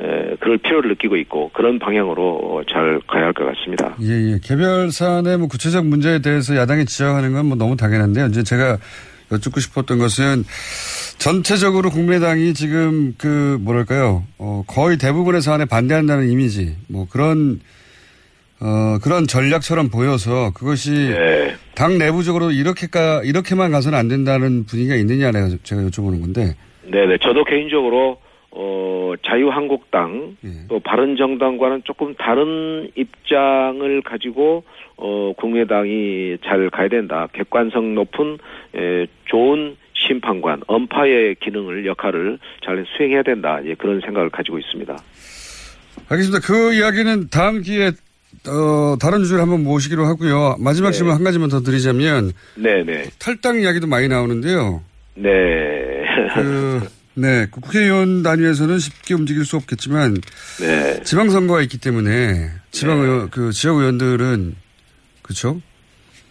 에, 그럴 필요를 느끼고 있고 그런 방향으로 어, 잘 가야 할 것 같습니다. 예, 예. 개별 사안의 뭐 구체적 문제에 대해서 야당이 지적하는 건 뭐 너무 당연한데요. 이제 제가 여쭙고 싶었던 것은 전체적으로 국민의당이 지금 그 뭐랄까요 어, 거의 대부분의 사안에 반대한다는 이미지 뭐 그런 어, 그런 전략처럼 보여서 그것이 네. 당 내부적으로 이렇게까 이렇게만 가서는 안 된다는 분위기가 있느냐 내가 제가 여쭤보는 건데 네네. 저도 개인적으로 어, 자유한국당 예. 또 바른정당과는 조금 다른 입장을 가지고 어, 국민의당이 잘 가야 된다. 객관성 높은 에, 좋은 심판관, 엄파의 기능을 역할을 잘 수행해야 된다. 예, 그런 생각을 가지고 있습니다. 알겠습니다. 그 이야기는 다음 기회에 어, 다른 주제를 한번 모시기로 하고요. 마지막 네. 질문 한 가지만 더 드리자면 네네. 탈당 이야기도 많이 나오는데요. 네. 그, 네, 그 국회의원 단위에서는 쉽게 움직일 수 없겠지만 네. 지방선거가 있기 때문에 지방의원 그 지역의원들은 그렇죠?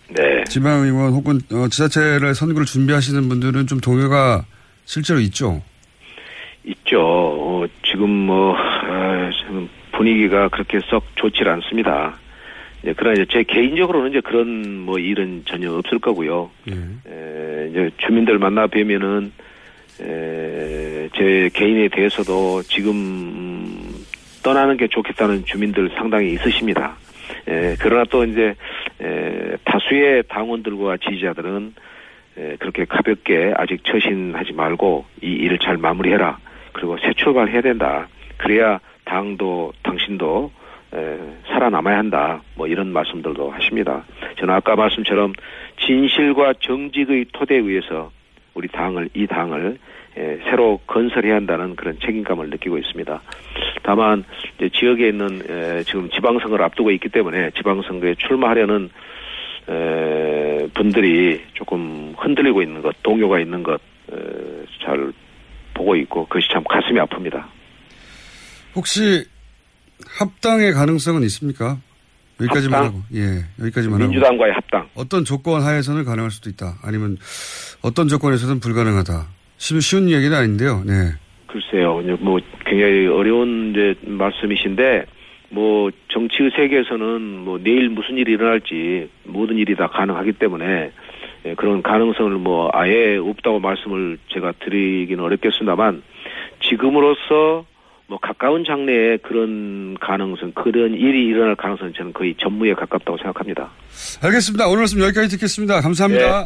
네. 지방의원 혹은 어, 지자체를 선거를 준비하시는 분들은 좀 동요가 실제로 있죠. 있죠. 어, 지금 뭐 아, 지금 분위기가 그렇게 썩 좋질 않습니다. 예, 그러나 이제 제 개인적으로는 이제 그런 뭐 일은 전혀 없을 거고요. 예. 에, 이제 주민들 만나 뵈면은 에, 제 개인에 대해서도 지금 음, 떠나는 게 좋겠다는 주민들 상당히 있으십니다. 에, 그러나 또 이제 에, 다수의 당원들과 지지자들은 에, 그렇게 가볍게 아직 처신하지 말고 이 일을 잘 마무리해라. 그리고 새 출발해야 된다. 그래야 당도 당신도 에, 살아남아야 한다. 뭐 이런 말씀들도 하십니다. 저는 아까 말씀처럼 진실과 정직의 토대에 의해서 우리 당을 이 당을 에, 새로 건설해야 한다는 그런 책임감을 느끼고 있습니다. 다만 지역에 있는 에, 지금 지방선거를 앞두고 있기 때문에 지방선거에 출마하려는 에, 분들이 조금 흔들리고 있는 것, 동요가 있는 것 잘 보고 있고 그것이 참 가슴이 아픕니다. 혹시 합당의 가능성은 있습니까? 여기까지만 합당? 하고 예 여기까지만 하고 민주당과의 합당. 어떤 조건 하에서는 가능할 수도 있다. 아니면 어떤 조건에서는 불가능하다. 쉬운, 얘기는 아닌데요. 네. 글쎄요, 뭐 굉장히 어려운 이제 말씀이신데 뭐 정치의 세계에서는 뭐 내일 무슨 일이 일어날지 모든 일이 다 가능하기 때문에 예, 그런 가능성을 뭐 아예 없다고 말씀을 제가 드리기는 어렵겠습니다만 지금으로서 뭐 가까운 장래에 그런 가능성, 그런 일이 일어날 가능성은 저는 거의 전무에 가깝다고 생각합니다. 알겠습니다. 오늘 말씀 여기까지 듣겠습니다. 감사합니다. 네,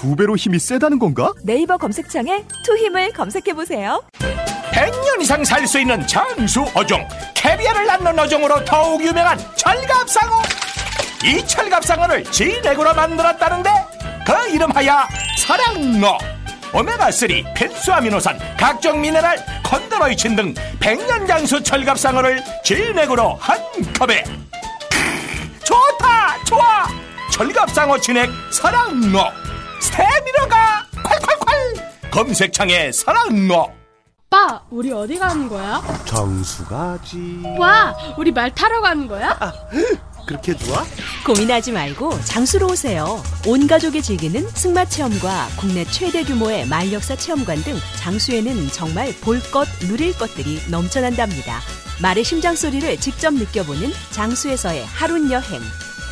두 배로 힘이 세다는 건가? 네이버 검색창에 투 힘을 검색해 보세요. 100년 이상 살 수 있는 장수 어종. 캐비아를 낳는 어종으로 더욱 유명한 철갑상어. 이 철갑상어를 진액으로 만들었다는데 그 이름하여 사랑어 오메가3 필수 아미노산 각종 미네랄 컨드로이친 등 100년 장수 철갑상어를 진액으로 한 컵에. 크, 좋다 좋아. 철갑상어 진액 사랑어 스테미너가 콸콸콸 검색창에 사랑어 오빠, 우리 어디 가는 거야? 정수 가지. 와, 우리 말 타러 가는 거야? 그렇게 좋아? 고민하지 말고 장수로 오세요. 온 가족이 즐기는 승마 체험과 국내 최대 규모의 말역사 체험관 등 장수에는 정말 볼 것, 누릴 것들이 넘쳐난답니다. 말의 심장 소리를 직접 느껴보는 장수에서의 하룬 여행.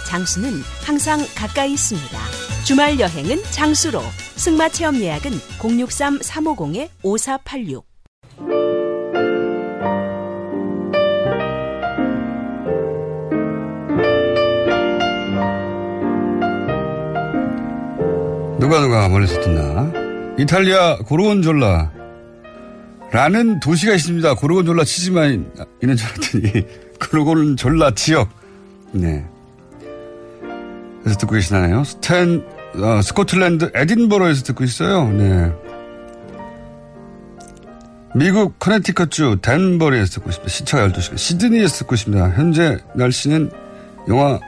장수는 항상 가까이 있습니다. 주말 여행은 장수로. 승마 체험 예약은 063-350-5486. 누가 누가 멀리서 듣나? 이탈리아 고르곤졸라 라는 도시가 있습니다. 고르곤졸라 치즈만 있는 줄 알았더니 고르곤졸라 지역. 네. 그래서 듣고 계시나요? 스탠 어, 스코틀랜드 에딘버러에서 듣고 있어요. 네. 미국 커네티컷주 댄버리에서 듣고 있습니다. 시차가 12시간. 시드니에서 듣고 있습니다. 현재 날씨는 영하,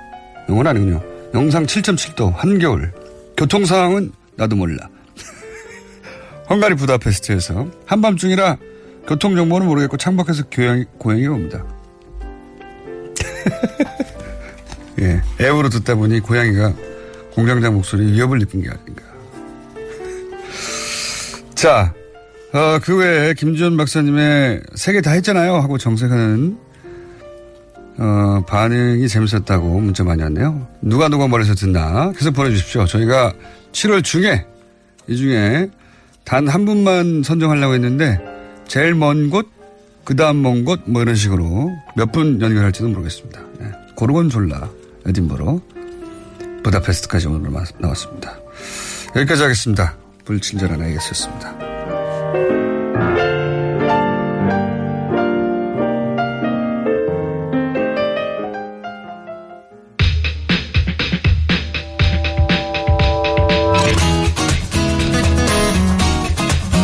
영하는 아니군요. 영상 7.7도, 한겨울. 교통 상황은 나도 몰라. 헝가리 부다페스트에서 한밤중이라 교통 정보는 모르겠고 창밖에서 교양, 고양이 옵니다. 예, 앱으로 듣다 보니 고양이가 공장장 목소리 위협을 느낀 게 아닌가. 자, 어, 그 외에 김지현 박사님의 세개다 했잖아요 하고 정색하는 어, 반응이 재밌었다고 문자 많이 왔네요. 누가 누가 머리에서 듣나 계속 보내주십시오. 저희가 7월 중에 이 중에 단 한 분만 선정하려고 했는데 제일 먼 곳, 그 다음 먼 곳, 뭐 이런 식으로 몇 분 연결할지도 모르겠습니다. 네. 고르곤졸라, 에딘버러, 부다페스트까지 오늘 나왔습니다. 여기까지 하겠습니다. 불친절한 AS였습니다.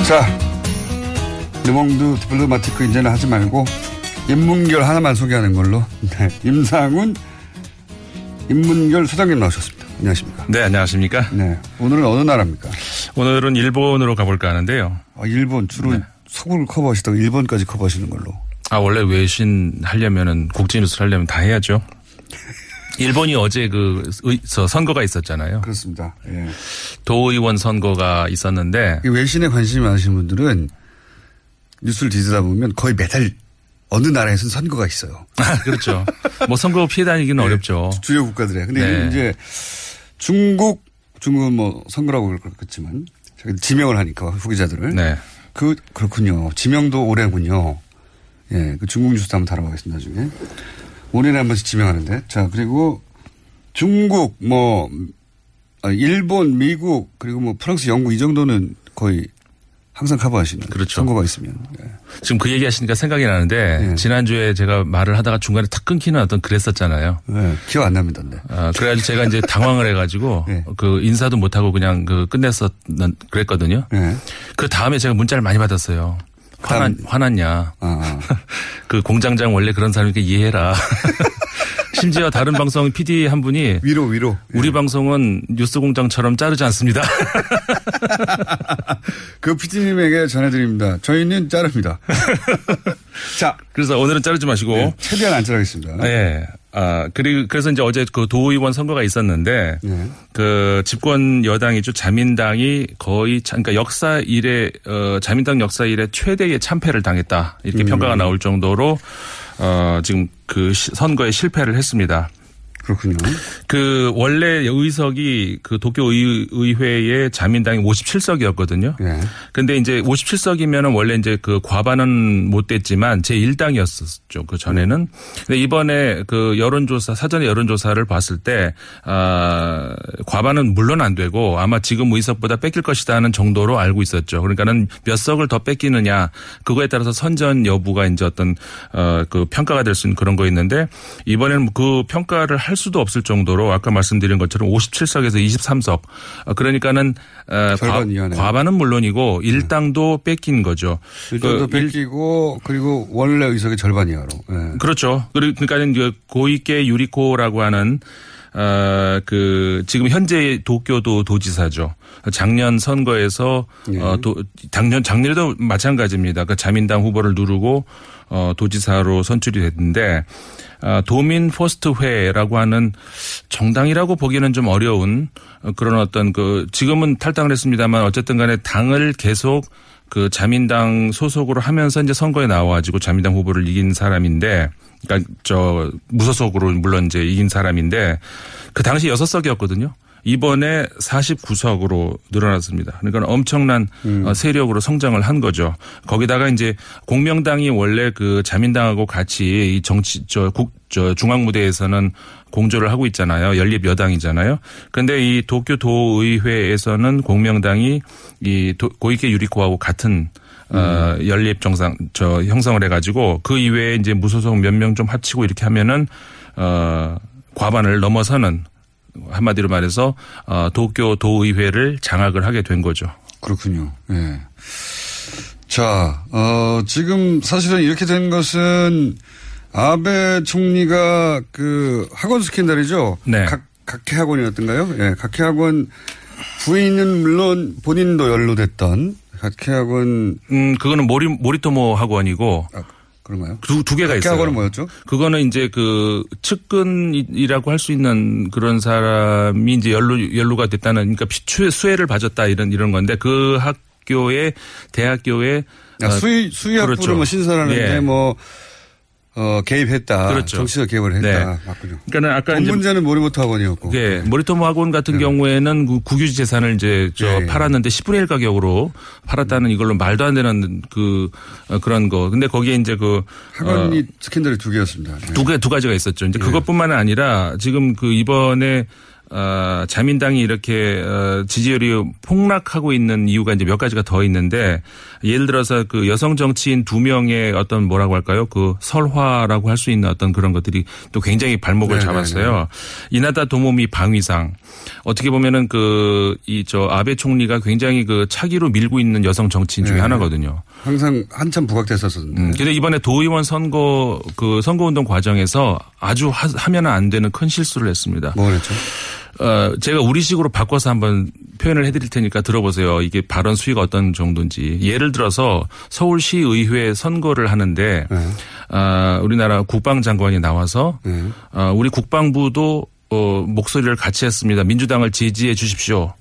자, 르몽드 디플로마티크 이제는 하지 말고 인문결 하나만 소개하는 걸로. 네, 임상훈 인문결 소장님 나오셨습니다. 안녕하십니까? 네, 안녕하십니까? 네. 오늘은 어느 나라입니까? 오늘은 일본으로 가볼까 하는데요. 아, 일본 주로 네. 서구를 커버하시다가 일본까지 커버하시는 걸로. 아, 원래 외신 하려면은 국제 뉴스 하려면 다 해야죠. 일본이 어제 그 선거가 있었잖아요. 그렇습니다. 예. 도의원 선거가 있었는데 외신에 관심이 많으신 분들은 뉴스를 뒤지다 보면 거의 매달 어느 나라에서는 선거가 있어요. 아, 그렇죠. 뭐 선거 피해 다니기는 네, 어렵죠. 주요 국가들에. 근데 네. 이제 중국, 중국은 뭐 선거라고 그렇겠지만 지명을 하니까 후기자들을. 네. 그, 그렇군요. 지명도 오래군요. 예, 그 중국 뉴스도 한번 다뤄보겠습니다, 나중에. 5년에 한 번씩 지명하는데. 자, 그리고 중국, 뭐, 아, 일본, 미국, 그리고 뭐 프랑스, 영국 이 정도는 거의 항상 커버하시는. 그렇죠. 선거가 있으면. 네. 지금 그 얘기 하시니까 생각이 나는데 네. 지난주에 제가 말을 하다가 중간에 탁 끊기는 어떤 그랬었잖아요. 네. 기억 안 납니다. 네. 아, 그래가지고 제가 이제 당황을 해가지고 네. 그 인사도 못하고 그냥 그 끝냈었, 그랬거든요. 네. 그 다음에 제가 문자를 많이 받았어요. 화난, 화났냐. 아, 아. 그 공장장 원래 그런 사람이니까 이해해라. 심지어 다른 방송 PD 한 분이 위로 위로 우리 네. 방송은 뉴스 공장처럼 자르지 않습니다. 그 PD님에게 전해드립니다. 저희는 자릅니다. 자, 그래서 오늘은 자르지 마시고 네, 최대한 안 자르겠습니다. 네. 아, 그리고 그래서 이제 어제 그 도의원 선거가 있었는데 네. 그 집권 여당이죠 자민당이 거의 그러니까 역사 이래 어 자민당 역사 이래 최대의 참패를 당했다 이렇게 음. 평가가 나올 정도로 어 지금 그 선거에 실패를 했습니다. 그렇군요. 그 원래 의석이 그 도쿄 의회의 자민당이 57석이었거든요. 예. 근데 이제 57석이면은 원래 이제 그 과반은 못 됐지만 제 1당이었었죠. 그 전에는. 근데 이번에 그 여론조사 사전에 여론조사를 봤을 때 아, 과반은 물론 안 되고 아마 지금 의석보다 뺏길 것이다는 정도로 알고 있었죠. 그러니까는 몇 석을 더 뺏기느냐 그거에 따라서 선전 여부가 이제 어떤 어그 평가가 될 수 있는 그런 거 있는데 이번에는 그 평가를 할할 수도 없을 정도로 아까 말씀드린 것처럼 57석에서 23석. 어, 그러니까는 어, 과, 과반은 물론이고 일당도 뺏긴 거죠. 일당도 그 뺏기고 그리고 원래 의석의 절반 이하로. 네. 그렇죠. 그러니까는 고위계 유리코라고 하는 어, 그, 지금 현재 도쿄도 도지사죠. 작년 선거에서, 네. 어, 도, 작년, 작년에도 마찬가지입니다. 그 자민당 후보를 누르고, 어, 도지사로 선출이 됐는데, 어, 도민 포스트회라고 하는 정당이라고 보기에는 좀 어려운 그런 어떤 그 지금은 탈당을 했습니다만 어쨌든 간에 당을 계속 그 자민당 소속으로 하면서 이제 선거에 나와가지고 자민당 후보를 이긴 사람인데 그러니까 저 무소속으로 물론 이제 이긴 사람인데 그 당시 여섯 석이었거든요. 이번에 49석으로 늘어났습니다. 그러니까 엄청난 음. 어, 세력으로 성장을 한 거죠. 거기다가 이제 공명당이 원래 그 자민당하고 같이 이 정치 저 국 저 중앙 무대에서는 공조를 하고 있잖아요. 연립 여당이잖아요. 그런데 이 도쿄 도의회에서는 공명당이 이 고이케 유리코하고 같은 어, 음. 연립 정상 저 형성을 해가지고 그 이외에 이제 무소속 몇 명 좀 합치고 이렇게 하면은 어 과반을 넘어서는 한마디로 말해서 어, 도쿄 도의회를 장악을 하게 된 거죠. 그렇군요. 네. 자, 어, 지금 사실은 이렇게 된 것은 아베 총리가 그 학원 스캔들이죠. 네. 각, 각해학원이었던가요? 예, 네, 각해학원 부인은 물론 본인도 연루됐던 학회학원 음 그거는 모리 모리토모 학원이고 그런가요? 두, 두 개가 있어요. 학회학원은 뭐였죠? 그거는 이제 그 측근이라고 할 수 있는 그런 사람이 이제 연루 연루가 됐다는 그러니까 피추의 수혜를 봐줬다 이런 이런 건데 그 학교에 대학교에 아, 수의 수의학부를 그렇죠. 뭐 신설하는데 예. 뭐 어, 개입했다. 그렇죠. 정치적 개입을 했다. 네. 맞군요. 그러니까 아까 문제는 모리모토 학원이었고. 예, 모리토모 학원 같은 경우에는 그 국유지 재산을 이제 저 예, 예. 팔았는데 10분의 1 가격으로 팔았다는 이걸로 말도 안 되는 그 어, 그런 거. 근데 거기에 이제 그 학원이 어, 스캔들이 두 개였습니다. 네. 두 개, 두 가지가 있었죠. 이제 그것뿐만 아니라 지금 그 이번에 어, 자민당이 이렇게 어, 지지율이 폭락하고 있는 이유가 이제 몇 가지가 더 있는데 예를 들어서 그 여성 정치인 두 명의 어떤 뭐라고 할까요? 그 설화라고 할 수 있는 어떤 그런 것들이 또 굉장히 발목을 네네네. 잡았어요. 이나다 도모미 방위상 어떻게 보면은 그 이 저 아베 총리가 굉장히 그 차기로 밀고 있는 여성 정치인 중에 네. 하나거든요. 항상 한참 부각됐었었는데. 음, 근데 이번에 도의원 선거 그 선거운동 과정에서 아주 하, 하면 안 되는 큰 실수를 했습니다. 뭐 그랬죠? 어, 제가 우리식으로 바꿔서 한번 표현을 해드릴 테니까 들어보세요. 이게 발언 수위가 어떤 정도인지. 예를 들어서 서울시 의회 선거를 하는데, 네. 아, 우리나라 국방장관이 나와서, 아, 우리 국방부도 어, 목소리를 같이 했습니다. 민주당을 지지해 주십시오.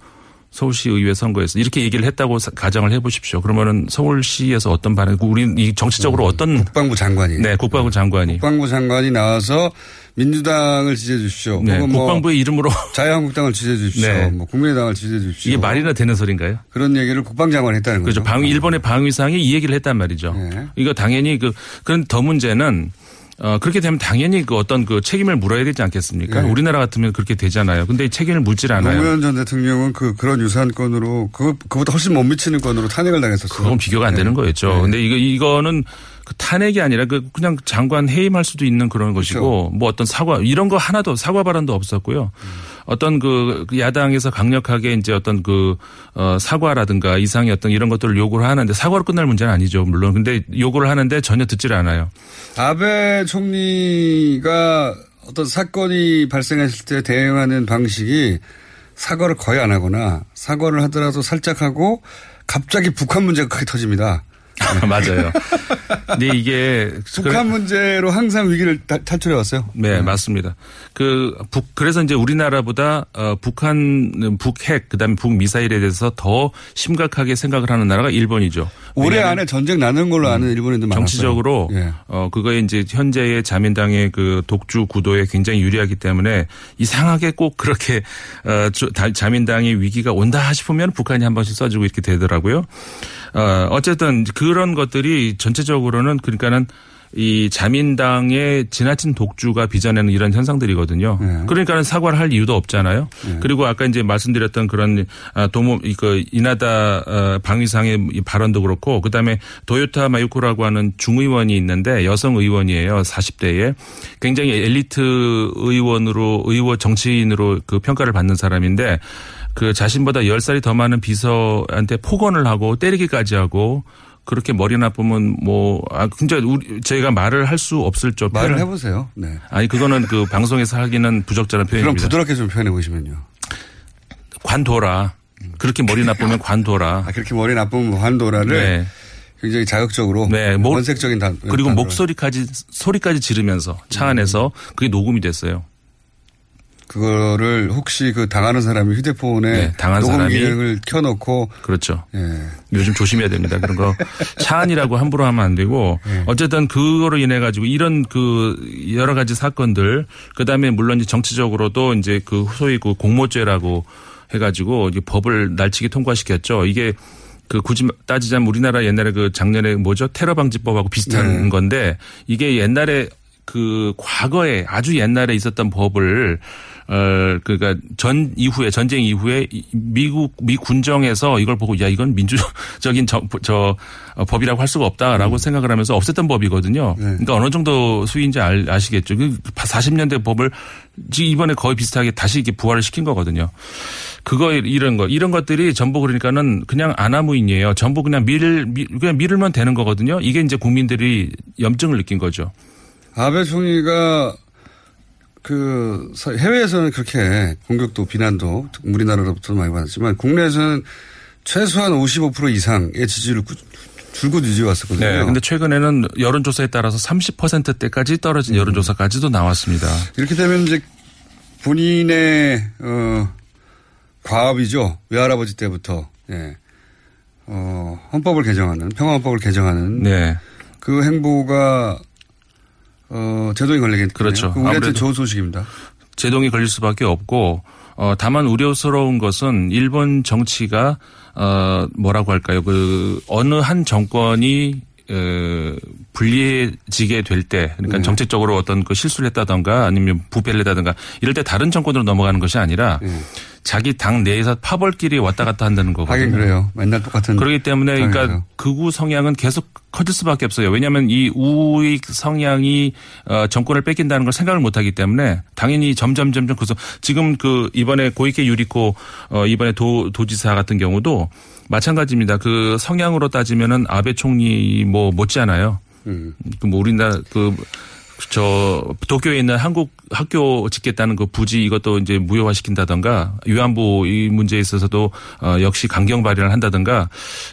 서울시 의회 선거에서 이렇게 얘기를 했다고 사- 가정을 해보십시오. 그러면은 서울시에서 어떤 반응? 우리 이 정치적으로 어떤 국방부 장관이. 네, 국방부 장관이 국방부 장관이 나와서 민주당을 지지해 주십시오. 네, 뭐 국방부의 이름으로 자유한국당을 지지해 주십시오. 네. 뭐 국민의당을 지지해 주십시오. 이게 말이나 되는 소리인가요? 그런 얘기를 국방장관이 했다는 그렇죠. 거죠. 방 일본의 방위상이 이 얘기를 했단 말이죠. 네. 이거 당연히 그 그런 더 문제는 어 그렇게 되면 당연히 그 어떤 그 책임을 물어야 되지 않겠습니까? 네. 우리나라 같으면 그렇게 되잖아요. 근데 이 책임을 묻질 않아요. 노무현 전 대통령은 그 그런 유사한 건으로 그 그보다 훨씬 못 미치는 건으로 탄핵을 당했었어요. 그건 비교가 안 네. 되는 거였죠. 네. 근데 이거 이거는 그 탄핵이 아니라 그 그냥 장관 해임할 수도 있는 그런 것이고 그렇죠. 뭐 어떤 사과 이런 거 하나도 사과 발언도 없었고요. 음. 어떤 그 야당에서 강력하게 이제 어떤 그 어, 사과라든가 이상의 어떤 이런 것들을 요구를 하는데 사과로 끝날 문제는 아니죠. 물론 근데 요구를 하는데 전혀 듣질 않아요. 아베 총리가 어떤 사건이 발생했을 때 대응하는 방식이 사과를 거의 안 하거나 사과를 하더라도 살짝 하고 갑자기 북한 문제가 크게 터집니다. 맞아요. 근데 이게 북한 문제로 항상 위기를 다- 탈출해 왔어요. 네, 맞습니다. 그 북 그래서 이제 우리나라보다 어 북한 북핵 그다음에 북 미사일에 대해서 더 심각하게 생각을 하는 나라가 일본이죠. 올해 안에 전쟁 나는 걸로 아는 일본인도 많았어요. 정치적으로 예. 어 그거에 이제 현재의 자민당의 그 독주 구도에 굉장히 유리하기 때문에 이상하게 꼭 그렇게 어 자민당의 위기가 온다 싶으면 북한이 한 번씩 써주고 이렇게 되더라고요. 어 어쨌든 그런 것들이 전체적으로는 그러니까는 이 자민당의 지나친 독주가 빚어내는 이런 현상들이거든요. 네. 그러니까는 사과를 할 이유도 없잖아요. 그리고 아까 이제 말씀드렸던 그런 아, 도모 이그 이나다 어, 방위상의 이 발언도 그렇고 그다음에 도요타 마유코라고 하는 중의원이 있는데 여성 의원이에요. 40대에 굉장히 엘리트 의원으로 의원 정치인으로 그 평가를 받는 사람인데 그 자신보다 10살이 더 많은 비서한테 폭언을 하고 때리기까지 하고 그렇게 머리 나쁘면 뭐, 아, 진짜 우리, 저희가 말을 할 수 없을 줄. 말을 해보세요. 네. 아니, 그거는 그 방송에서 하기는 부적절한 그럼 표현입니다. 부드럽게 좀 표현해 보시면요. 관둬라. 그렇게 머리 나쁘면 관둬라. 아, 그렇게 머리 나쁜 환도라를 네. 굉장히 자극적으로 네, 뭐- 원색적인 단 그리고 단어로. 목소리까지, 소리까지 지르면서 차 안에서 그게 녹음이 됐어요. 그거를 혹시 그 당하는 사람이 휴대폰에 네, 당한 녹음 사람이 기능을 켜놓고 그렇죠. 예. 요즘 조심해야 됩니다. 그런 거 차안이라고 함부로 하면 안 되고 네. 어쨌든 그거로 인해 가지고 이런 그 여러 가지 사건들 그 다음에 물론 이제 정치적으로도 이제 그 소위 그 공모죄라고 해가지고 이제 법을 날치기 통과시켰죠. 이게 그 굳이 따지자면 우리나라 옛날에 그 작년에 뭐죠 테러 방지법하고 비슷한 네. 건데 이게 옛날에 그 과거에 아주 옛날에 있었던 법을 어 그러니까 전 이후에 전쟁 이후에 이- 미국 미 군정에서 이걸 보고 야 이건 민주적인 저, 저 어, 법이라고 할 수가 없다라고 생각을 하면서 없앴던 법이거든요. 그러니까 어느 정도 수위인지 알, 아시겠죠. 그 40년대 법을 지금 이번에 거의 비슷하게 다시 이렇게 부활을 시킨 거거든요. 그거 이런 거 이런 것들이 전부 그러니까는 그냥 아나무인이에요. 전부 그냥 밀 밀- 그냥 밀으면 되는 거거든요. 이게 이제 국민들이 염증을 느낀 거죠. 아베 총리가 그 서- 해외에서는 그렇게 공격도 비난도 우리나라로부터 많이 받았지만 국내에서는 최소한 55% 이상의 꾸- 줄곧 유지해왔었거든요. 네. 근데 최근에는 여론조사에 따라서 30%대까지 떨어진 여론조사까지도 나왔습니다. 이렇게 되면 이제 본인의 어 과업이죠 외할아버지 때부터 예. 어 헌법을 개정하는 평화헌법을 개정하는 네. 그 행보가 어 제동이 걸리겠네요. 그렇죠. 그 우리한테 좋은 소식입니다. 제동이 걸릴 수밖에 없고 어 다만 우려스러운 것은 일본 정치가 어 뭐라고 할까요? 그 어느 한 정권이 어, 불리해지게 될 때, 그러니까 네. 정책적으로 어떤 그 실수를 했다던가 아니면 부패를 했다던가 이럴 때 다른 정권으로 넘어가는 것이 아니라 자기 당 내에서 파벌끼리 왔다 갔다 한다는 거거든요. 하긴 그래요. 맨날 똑같은. 그렇기 때문에 그러니까. 극우 성향은 계속 커질 수밖에 없어요. 왜냐하면 이 우익 성향이 어, 정권을 뺏긴다는 걸 생각을 못하기 때문에 당연히 점점 점점 그래서 지금 그 이번에 고이케 유리코 어, 이번에 도 도지사 같은 경우도 마찬가지입니다. 그 성향으로 따지면은 아베 총리 뭐 못지않아요. 음. 그뭐 우리나라 그. 저 도쿄에 있는 한국 학교 짓겠다는 그 부지 이것도 이제 무효화시킨다던가 위안부 이 문제에 있어서도 어 역시 강경 발의를 한다던가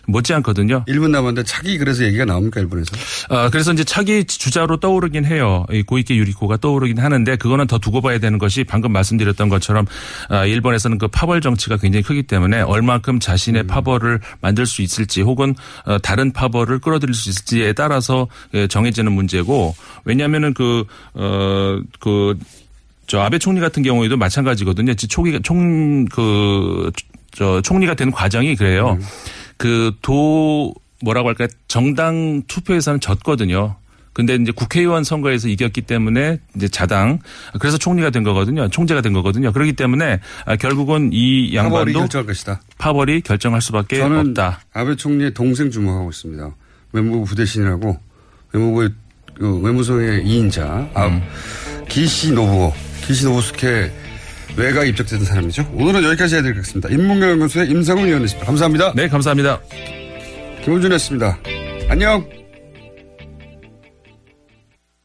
못지않거든요. 1분 남았는데 차기 그래서 얘기가 나옵니까 일본에서? 아, 그래서 이제 차기 주자로 떠오르긴 해요. 이 고이케 유리코가 떠오르긴 하는데 그거는 더 두고 봐야 되는 것이 방금 말씀드렸던 것처럼 아, 일본에서는 그 파벌 정치가 굉장히 크기 때문에 얼마큼 음. 자신의 파벌을 만들 수 있을지 혹은 어, 다른 파벌을 끌어들일 수 있을지에 따라서 예, 정해지는 문제고 왜냐하면은 그, 어, 그, 저 아베 총리 같은 경우에도 마찬가지거든요. 초기 총, 그, 저 총리가 된 과정이 그래요. 그 도, 뭐라고 할까 정당 투표에서는 졌거든요. 근데 이제 국회의원 선거에서 이겼기 때문에 이제 자당 그래서 총리가 된 거거든요. 총재가 된 거거든요. 그렇기 때문에 아, 결국은 이 파벌이 양반도 결정할 것이다. 파벌이 결정할 수밖에 없다. 아베 총리의 동생 주목하고 있습니다. 외무부 부대신이라고 외무부의 그 외무성의 2인자 아, 음. 기시 노부오 기시 노부스케 외가 입적된 사람이죠. 오늘은 여기까지 해드리겠습니다. 인문경연구소의 임상훈 위원이었습니다. 감사합니다. 네, 감사합니다. 김원준이었습니다. 안녕.